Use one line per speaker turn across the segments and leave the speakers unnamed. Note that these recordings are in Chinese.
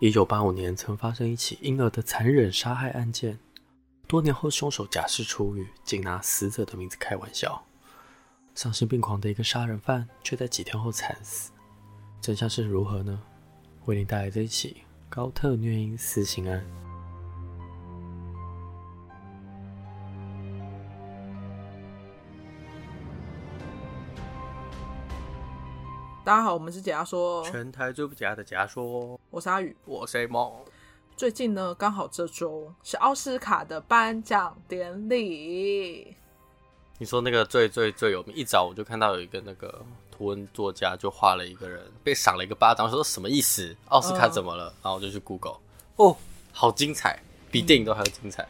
一九八五年曾发生一起婴儿的残忍杀害案件，多年后凶手假释出狱，竟拿死者的名字开玩笑。丧心病狂的一个杀人犯，却在几天后惨死，真相是如何呢？为您带来这一起高特虐婴死刑案。
大家好，我们是解压说，
全台最不假的解压说。
我是阿宇，
我是 A 梦。
最近呢，刚好这周是奥斯卡的颁奖典礼。
你说那个最最最有名，一早我就看到有一个那个图文作家就画了一个人被赏了一个巴掌，我说什么意思？奥斯卡怎么了？呃、然后我就去 Google，哦，好精彩，比电影都还要精彩。嗯、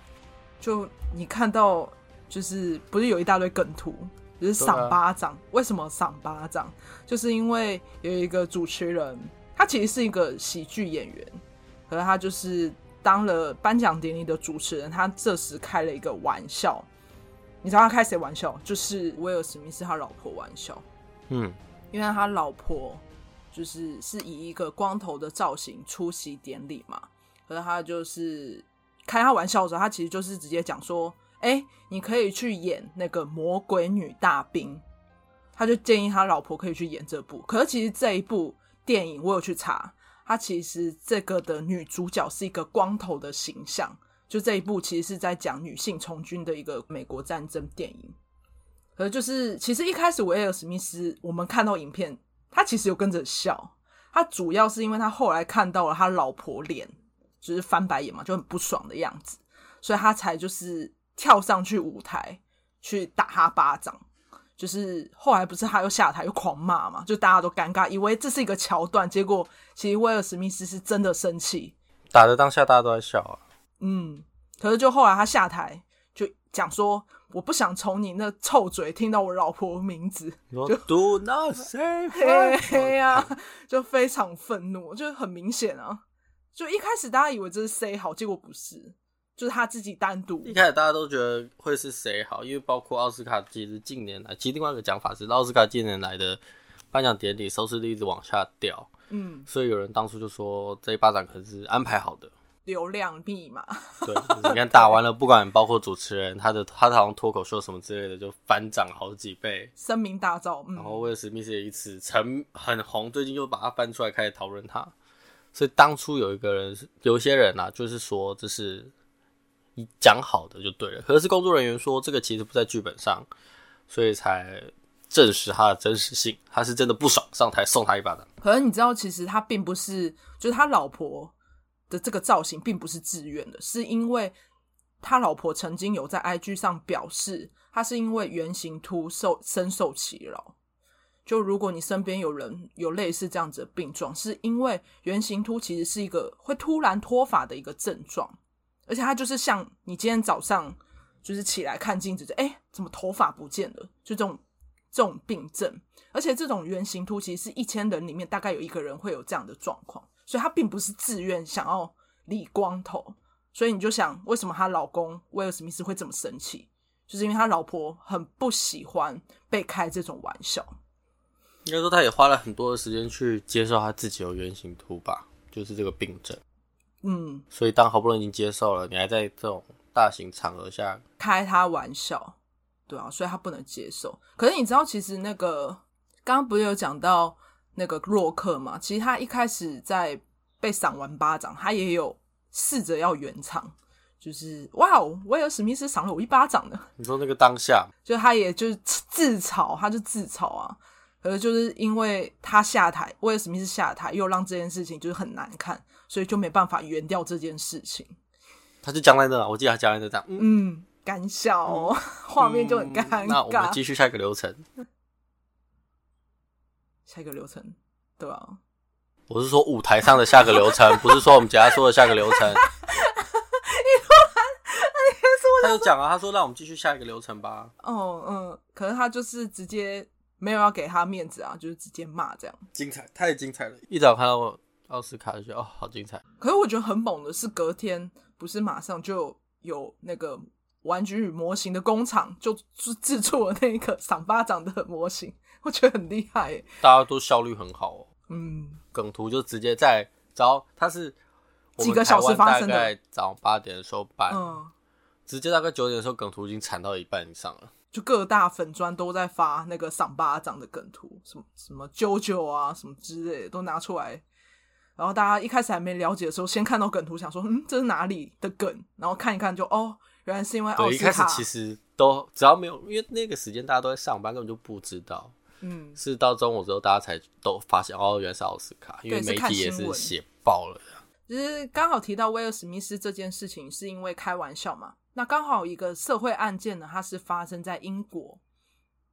就你看到，就是不是有一大堆梗图？就是赏巴掌，啊、为什么赏巴掌？就是因为有一个主持人，他其实是一个喜剧演员，可是他就是当了颁奖典礼的主持人。他这时开了一个玩笑，你知道他开谁玩笑？就是威尔史密斯他老婆玩笑。嗯，因为他老婆就是是以一个光头的造型出席典礼嘛，可是他就是开他玩笑的时候，他其实就是直接讲说。哎、你可以去演那个魔鬼女大兵，他就建议他老婆可以去演这部。可是其实这一部电影我有去查，他其实这个的女主角是一个光头的形象。就这一部其实是在讲女性从军的一个美国战争电影。可是就是其实一开始威尔史密斯，我们看到影片，他其实有跟着笑。他主要是因为他后来看到了他老婆脸，就是翻白眼嘛，就很不爽的样子，所以他才就是。跳上去舞台去打他巴掌，就是后来不是他又下台又狂骂嘛，就大家都尴尬，以为这是一个桥段，结果其实威尔史密斯是真的生气，打的当下大家都在笑啊。嗯，可是就后来他下台就讲说，我不想从你那臭嘴听到我老婆名字，就 Do not say 嘿嘿呀，就非常愤怒，就很明显啊，就一开始大家以为这是 say 好，结果不是。就是他自己单独。一开始大家都觉得会是谁好，因为包括奥斯卡，其实近年来，其实另外一个讲法是，奥斯卡近年来的颁奖典礼收视率一直往下掉。嗯，所以有人当初就说这一巴掌可能是安排好的，流量密码。对，就是、你看打完了，不管包括主持人，他的他好像脱口秀什么之类的，就翻涨好几倍，声名大噪。嗯、然后威尔史密斯也因此成很红，最近又把他翻出来开始讨论他。所以当初有一个人，有些人啊，就是说这是。你讲好的就对了，可是工作人员说这个其实不在剧本上，所以才证实他的真实性。他是真的不爽，上台送他一巴掌。可是你知道，其实他并不是，就是他老婆的这个造型并不是自愿的，是因为他老婆曾经有在 IG 上表示，他是因为圆形秃受深受其扰。就如果你身边有人有类似这样子的病状，是因为圆形秃其实是一个会突然脱发的一个症状。而且他就是像你今天早上就是起来看镜子，就哎，怎么头发不见了？就这种这种病症。而且这种圆形秃其实是一千人里面大概有一个人会有这样的状况，所以他并不是自愿想要理光头。所以你就想，为什么她老公威尔史密斯会这么生气？就是因为他老婆很不喜欢被开这种玩笑。应该说，他也花了很多的时间去接受他自己有圆形秃吧，就是这个病症。嗯，所以当好不容易已经接受了，你还在这种大型场合下开他玩笑，对啊，所以他不能接受。可是你知道，其实那个刚刚不是有讲到那个洛克嘛？其实他一开始在被赏完巴掌，他也有试着要圆场，就是哇哦，威尔史密斯赏了我一巴掌呢。你说那个当下，就他也就是自嘲，他就自嘲啊。可是就是因为他下台，威尔史密斯下台，又让这件事情就是很难看。所以就没办法圆掉这件事情。他就僵在那，我记得他僵在那这样。嗯，干笑哦，画、嗯、面就很尴尬。那我们继续下一个流程。下一个流程，对吧、啊？我是说舞台上的下个流程，不是说我们家说的下个流程。他就讲啊，他说让我们继续下一个流程吧。哦，嗯，可是他就是直接没有要给他面子啊，就是直接骂这样。精彩，太精彩了！一早看到。奥斯卡就觉得哦，好精彩！可是我觉得很猛的是，隔天不是马上就有那个玩具与模型的工厂就制作了那个赏巴掌的模型，我觉得很厉害耶。大家都效率很好哦。嗯，梗图就直接在，早，它是几个小时发生的。
大概早上八点的时候办，
嗯，
直接大概九点的时候，梗图已经产到一半以上了。
就各大粉砖都在发那个赏巴掌的梗图，什么什么啾啾啊，什么之类的都拿出来。然后大家一开始还没了解的时候，先看到梗图，想说嗯，这是哪里的梗？然后看一看就哦，原来是因为奥斯卡。
对，一开始其实都只要没有，因为那个时间大家都在上班，根本就不知道。嗯，是到中午之后，大家才都发现哦，原来是奥斯卡，因为媒体也是写爆了。
其实刚好提到威尔史密斯这件事情，是因为开玩笑嘛。那刚好一个社会案件呢，它是发生在英国，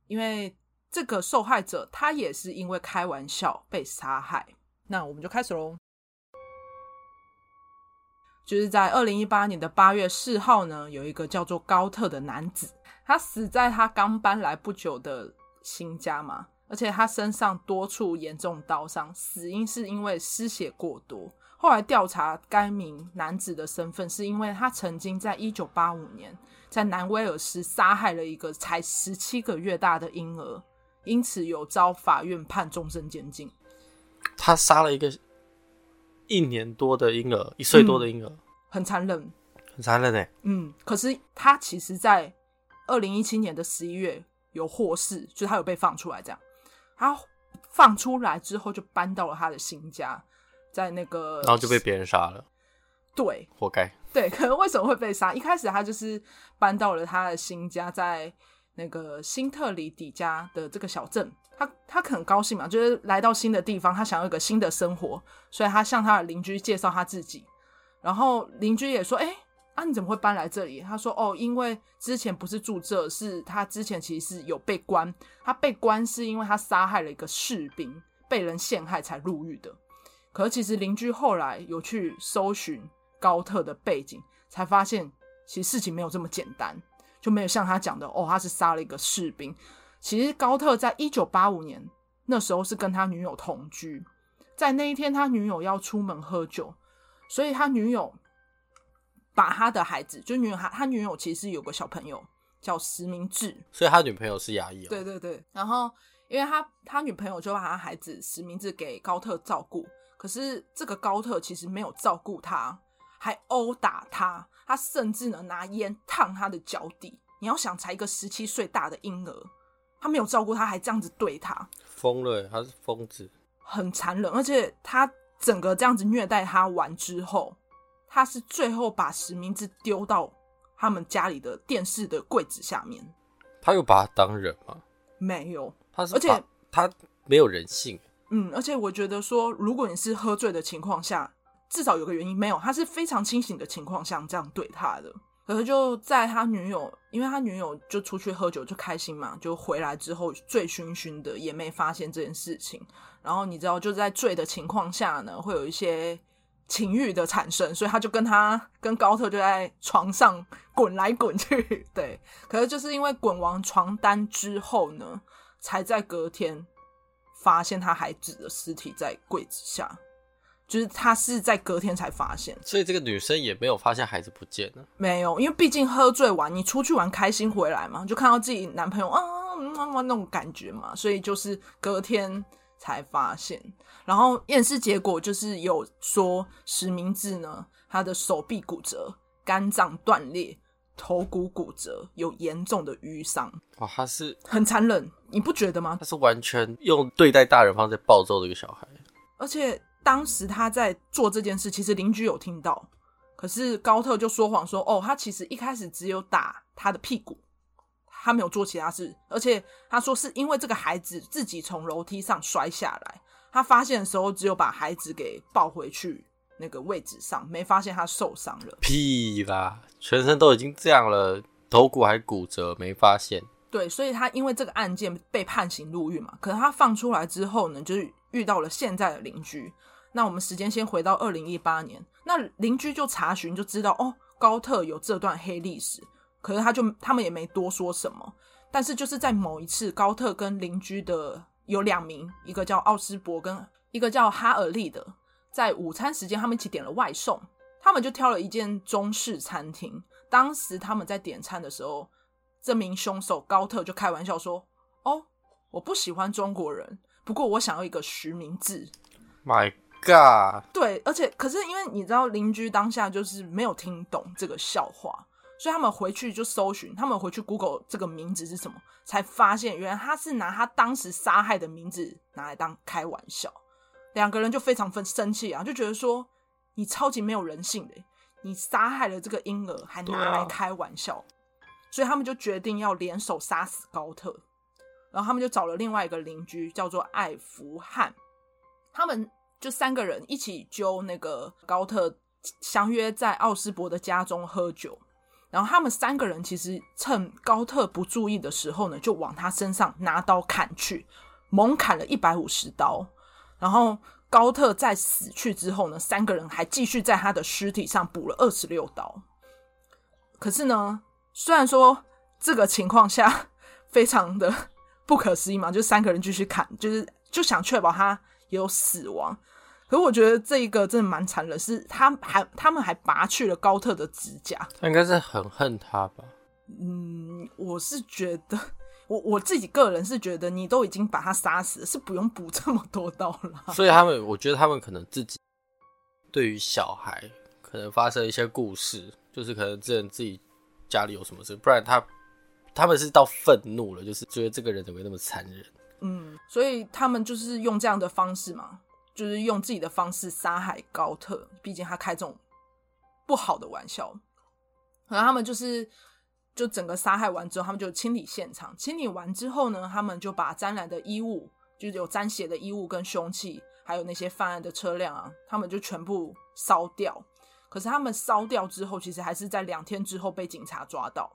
因为这个受害者他也是因为开玩笑被杀害。那我们就开始喽，就是在二零一八年的八月四号呢，有一个叫做高特的男子，他死在他刚搬来不久的新家嘛，而且他身上多处严重刀伤，死因是因为失血过多。后来调查该名男子的身份，是因为他曾经在一九八五年在南威尔斯杀害了一个才十七个月大的婴儿，因此有遭法院判终身监禁。
他杀了一个一年多的婴儿，一岁多的婴儿，
嗯、很残忍，
很残忍诶。
嗯，可是他其实在二零一七年的十一月有获释，就是他有被放出来，这样他放出来之后就搬到了他的新家。在那个，
然后就被别人杀了，
对，
活该。
对，可能为什么会被杀？一开始他就是搬到了他的新家，在那个新特里底加的这个小镇，他他很高兴嘛，就是来到新的地方，他想要一个新的生活，所以他向他的邻居介绍他自己，然后邻居也说：“哎，啊你怎么会搬来这里？”他说：“哦，因为之前不是住这，是他之前其实是有被关，他被关是因为他杀害了一个士兵，被人陷害才入狱的。”可是其实邻居后来有去搜寻高特的背景，才发现其实事情没有这么简单，就没有像他讲的哦，他是杀了一个士兵。其实高特在一九八五年那时候是跟他女友同居，在那一天他女友要出门喝酒，所以他女友把他的孩子，就女友他他女友其实有个小朋友叫石明智，
所以他女朋友是牙医哦。
对对对，然后因为他他女朋友就把他孩子石明智给高特照顾。可是这个高特其实没有照顾他，还殴打他，他甚至呢拿烟烫他的脚底。你要想，才一个十七岁大的婴儿，他没有照顾他，还这样子对他，
疯了，他是疯子，
很残忍。而且他整个这样子虐待他完之后，他是最后把实名制丢到他们家里的电视的柜子下面。
他有把他当人吗？
没有，
他是，而且他没有人性。
嗯，而且我觉得说，如果你是喝醉的情况下，至少有个原因没有，他是非常清醒的情况下这样对他的。可是就在他女友，因为他女友就出去喝酒就开心嘛，就回来之后醉醺醺的，也没发现这件事情。然后你知道，就在醉的情况下呢，会有一些情欲的产生，所以他就跟他跟高特就在床上滚来滚去。对，可是就是因为滚完床单之后呢，才在隔天。发现他孩子的尸体在柜子下，就是他是在隔天才发现，
所以这个女生也没有发现孩子不见了。
没有，因为毕竟喝醉完，你出去玩开心回来嘛，就看到自己男朋友啊，妈妈那种感觉嘛，所以就是隔天才发现。然后验尸结果就是有说石明志呢，他的手臂骨折，肝脏断裂。头骨骨折，有严重的瘀伤。
哇，他是
很残忍，你不觉得吗？
他是完全用对待大人方式暴揍的一个小孩。
而且当时他在做这件事，其实邻居有听到，可是高特就说谎说：“哦，他其实一开始只有打他的屁股，他没有做其他事。而且他说是因为这个孩子自己从楼梯上摔下来，他发现的时候只有把孩子给抱回去。”那个位置上没发现他受伤了，
屁啦，全身都已经这样了，头骨还骨折，没发现。
对，所以他因为这个案件被判刑入狱嘛。可是他放出来之后呢，就是遇到了现在的邻居。那我们时间先回到二零一八年，那邻居就查询就知道哦，高特有这段黑历史。可是他就他们也没多说什么。但是就是在某一次，高特跟邻居的有两名，一个叫奥斯伯，跟一个叫哈尔利的。在午餐时间，他们一起点了外送。他们就挑了一间中式餐厅。当时他们在点餐的时候，这名凶手高特就开玩笑说：“哦，我不喜欢中国人，不过我想要一个实名制。”
My
god！
对，而且可是因为你知道邻居当下就是没有听懂这个笑话，所以他们回去就搜寻，他们回去 Google 这个名字是什么，才发现原来他是拿他当时杀害的名字拿来当开玩笑。两个人就非常分生气啊，就觉得说你超级没有人性的，你杀害了这个婴儿还拿来开玩笑，啊、所以他们就决定要联手杀死高特。然后他们就找了另外一个邻居叫做艾弗汉，他们就三个人一起揪那个高特相约在奥斯伯的家中喝酒。然后他们三个人其实趁高特不注意的时候呢，就往他身上拿刀砍去，猛砍了一百五十刀。然后高特在死去之后呢，三个人还继续在他的尸体上补了二十六刀。可是呢，虽然说这个情况下 非常的 不可思议嘛，就三个人继续砍，就是就想确保他有死亡。可是我觉得这一个真的蛮残忍，是他还他们还拔去了高特的指甲。
他应该是很恨他吧？
嗯，我是觉得。我我自己个人是觉得，你都已经把他杀死了，是不用补这么多刀了。
所以他们，我觉得他们可能自己对于小孩可能发生一些故事，就是可能之前自己家里有什么事，不然他他们是到愤怒了，就是觉得这个人怎么那么残忍。
嗯，所以他们就是用这样的方式嘛，就是用自己的方式杀害高特，毕竟他开这种不好的玩笑，然后他们就是。就整个杀害完之后，他们就清理现场。清理完之后呢，他们就把沾染的衣物，就是有沾血的衣物跟凶器，还有那些犯案的车辆啊，他们就全部烧掉。可是他们烧掉之后，其实还是在两天之后被警察抓到。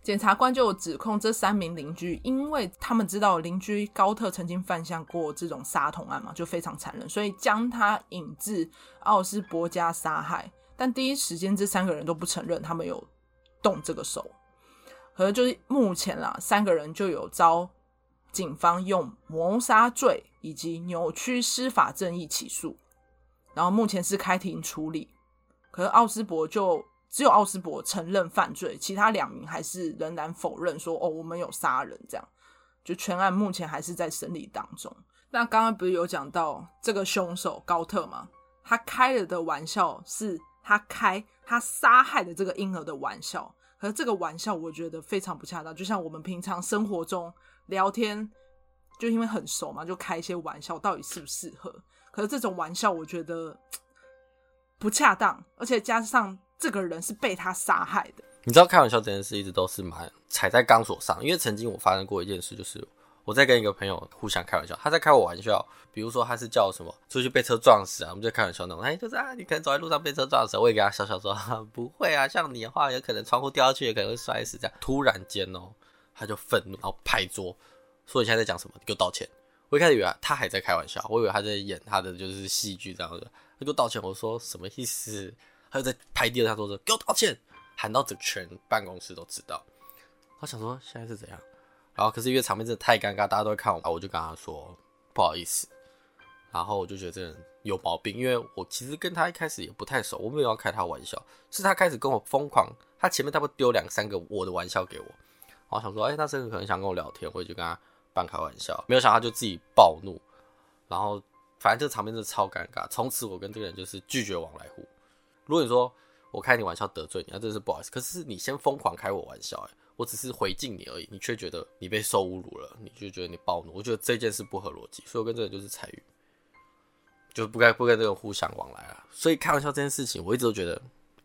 检察官就指控这三名邻居，因为他们知道邻居高特曾经犯下过这种杀童案嘛，就非常残忍，所以将他引至奥斯伯家杀害。但第一时间，这三个人都不承认他们有动这个手。可是就是目前啦，三个人就有遭警方用谋杀罪以及扭曲司法正义起诉，然后目前是开庭处理。可是奥斯伯就只有奥斯伯承认犯罪，其他两名还是仍然否认说哦，我们有杀人这样。就全案目前还是在审理当中。那刚刚不是有讲到这个凶手高特吗？他开了的玩笑是他开他杀害的这个婴儿的玩笑。可是这个玩笑，我觉得非常不恰当。就像我们平常生活中聊天，就因为很熟嘛，就开一些玩笑，到底适不适合？可是这种玩笑，我觉得不恰当，而且加上这个人是被他杀害的。
你知道，开玩笑这件事一直都是蛮踩在钢索上，因为曾经我发生过一件事，就是。我在跟一个朋友互相开玩笑，他在开我玩笑，比如说他是叫什么出去被车撞死啊，我们就开玩笑那种，哎，就是啊，你可能走在路上被车撞死，我也给他笑笑说，不会啊，像你的话，有可能窗户掉下去，也可能会摔死这样。突然间哦，他就愤怒，然后拍桌，说你现在在讲什么？给我道歉！我一开始以为他还在开玩笑，我以为他在演他的就是戏剧这样子，他给我道歉，我说什么意思？他就在拍第二下桌子，给我道歉，喊到整全办公室都知道。我想说现在是怎样？然后，可是因为场面真的太尴尬，大家都会看我，我就跟他说不好意思。然后我就觉得这人有毛病，因为我其实跟他一开始也不太熟，我没有要开他玩笑，是他开始跟我疯狂，他前面他不丢两三个我的玩笑给我，我想说，哎，他甚至可能想跟我聊天，我就跟他半开玩笑，没有想到他就自己暴怒，然后反正这场面真的超尴尬。从此我跟这个人就是拒绝往来户。如果你说我开你玩笑得罪你，那真是不好意思。可是你先疯狂开我玩笑，哎。我只是回敬你而已，你却觉得你被受侮辱了，你就觉得你暴怒。我觉得这件事不合逻辑，所以我跟这个人就是彩玉，就不该不跟这个互相往来啊。所以开玩笑这件事情，我一直都觉得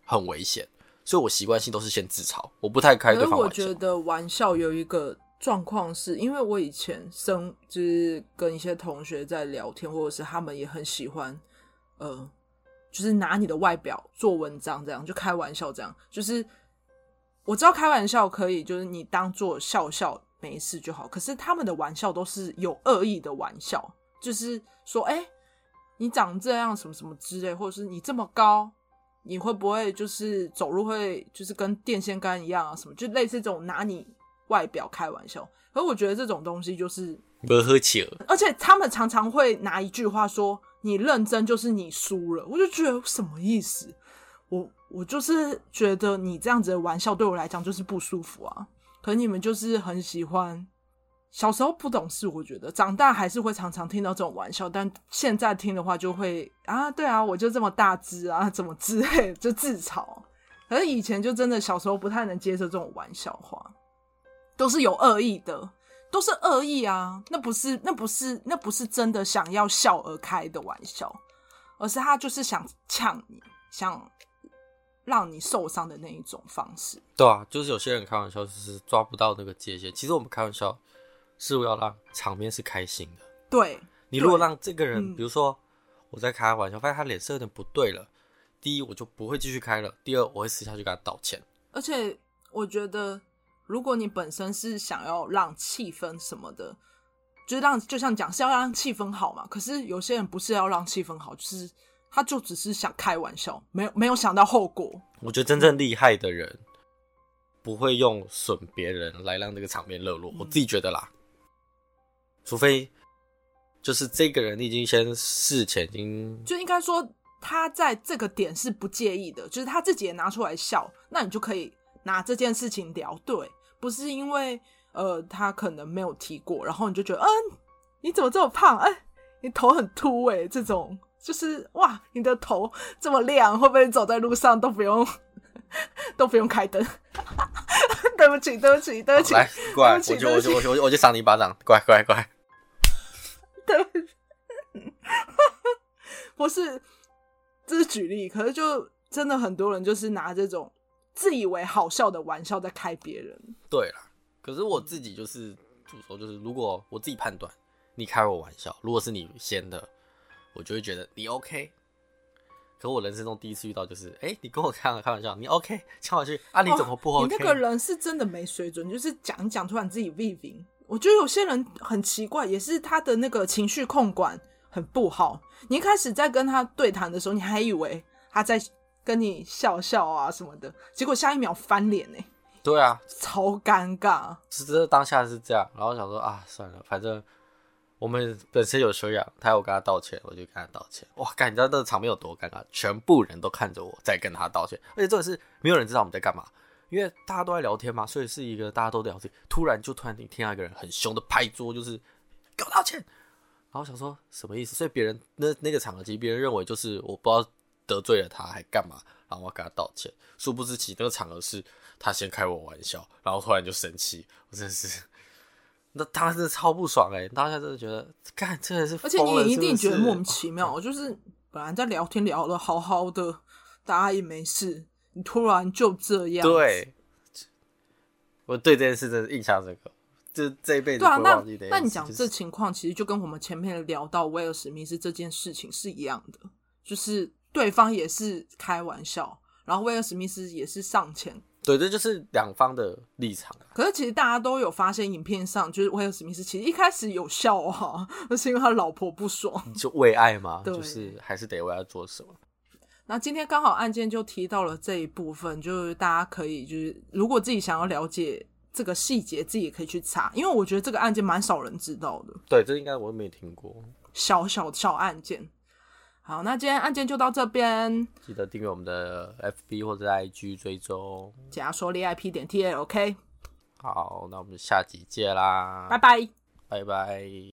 很危险，所以我习惯性都是先自嘲，我不太开对方玩笑。
我觉得玩笑有一个状况是，因为我以前生就是跟一些同学在聊天，或者是他们也很喜欢，呃，就是拿你的外表做文章，这样就开玩笑，这样就是。我知道开玩笑可以，就是你当做笑笑没事就好。可是他们的玩笑都是有恶意的玩笑，就是说，哎、欸，你长这样什么什么之类，或者是你这么高，你会不会就是走路会就是跟电线杆一样啊？什么就类似这种拿你外表开玩笑。可是我觉得这种东西就是
不喝酒，
而且他们常常会拿一句话说：“你认真就是你输了。”我就觉得什么意思？我。我就是觉得你这样子的玩笑对我来讲就是不舒服啊，可你们就是很喜欢小时候不懂事，我觉得长大还是会常常听到这种玩笑，但现在听的话就会啊，对啊，我就这么大只啊，怎么之类就自嘲。可是以前就真的小时候不太能接受这种玩笑话，都是有恶意的，都是恶意啊，那不是那不是那不是真的想要笑而开的玩笑，而是他就是想呛你，想让你受伤的那一种方式。
对啊，就是有些人开玩笑就是抓不到那个界限。其实我们开玩笑是要让场面是开心的。
对，
你如果让这个人，
嗯、
比如说我在开玩笑，发现他脸色有点不对了。第一，我就不会继续开了。第二，我会私下去跟他道歉。
而且，我觉得，如果你本身是想要让气氛什么的，就是让，就像讲是要让气氛好嘛。可是有些人不是要让气氛好，就是他就只是想开玩笑，没有没有想到后果。
我觉得真正厉害的人不会用损别人来让这个场面热络。嗯、我自己觉得啦，除非就是这个人已经先事前已经
就应该说。他在这个点是不介意的，就是他自己也拿出来笑，那你就可以拿这件事情聊。对，不是因为呃他可能没有提过，然后你就觉得，嗯，你怎么这么胖？哎，你头很秃哎，这种就是哇，你的头这么亮，会不会走在路上都不用都不用开灯？对不起，对不起，对不起，
来，过来，我就我就我就我就赏你一巴掌，乖乖乖。
对不起，不是。这是举例，可是就真的很多人就是拿这种自以为好笑的玩笑在开别人。
对啦，可是我自己就是怎么说，就是如果我自己判断你开我玩笑，如果是你先的，我就会觉得你 OK。可我人生中第一次遇到就是，哎、欸，你跟我开开玩笑，你 OK，呛我去啊？你怎么不 OK？、哦、
你那个人是真的没水准，就是讲一讲突然自己 viving。我觉得有些人很奇怪，也是他的那个情绪控管很不好。你一开始在跟他对谈的时候，你还以为他在跟你笑笑啊什么的，结果下一秒翻脸呢。
对啊，
超尴尬。
是这当下是这样，然后想说啊，算了，反正我们本身有修养，他要我跟他道歉，我就跟他道歉。哇，干，你知道那个场面有多尴尬？全部人都看着我在跟他道歉，而且这是没有人知道我们在干嘛，因为大家都在聊天嘛，所以是一个大家都聊天。突然就突然听听到一个人很凶的拍桌，就是给我道歉。然后想说什么意思？所以别人那那个场合，其实别人认为就是我不知道得罪了他还干嘛，然后我要跟他道歉。殊不知其实那个场合是他先开我玩笑，然后突然就生气，我真的是，那当时超不爽哎、欸！当下真的觉得，干真的是，
而且你也一定觉得莫名其妙，就是本来在聊天聊的好好的，大家也没事，你突然就这样。
对，我对这件事真的印象深刻。就这一辈子
对啊，那那你讲这情况，其实就跟我们前面聊到威尔史密斯这件事情是一样的，就是对方也是开玩笑，然后威尔史密斯也是上前，
对，这就是两方的立场。
可是其实大家都有发现，影片上就是威尔史密斯其实一开始有笑啊，那 是因为他老婆不爽，
就为爱嘛，就是还是得为他做什么。
那今天刚好案件就提到了这一部分，就是大家可以就是如果自己想要了解。这个细节自己也可以去查，因为我觉得这个案件蛮少人知道的。
对，这应该我也没听过。
小小小案件。好，那今天案件就到这边。
记得订阅我们的 FB 或者 IG 追踪。
假说 VIP 点 TL，OK。
好，那我们下集见啦。
拜拜。
拜拜。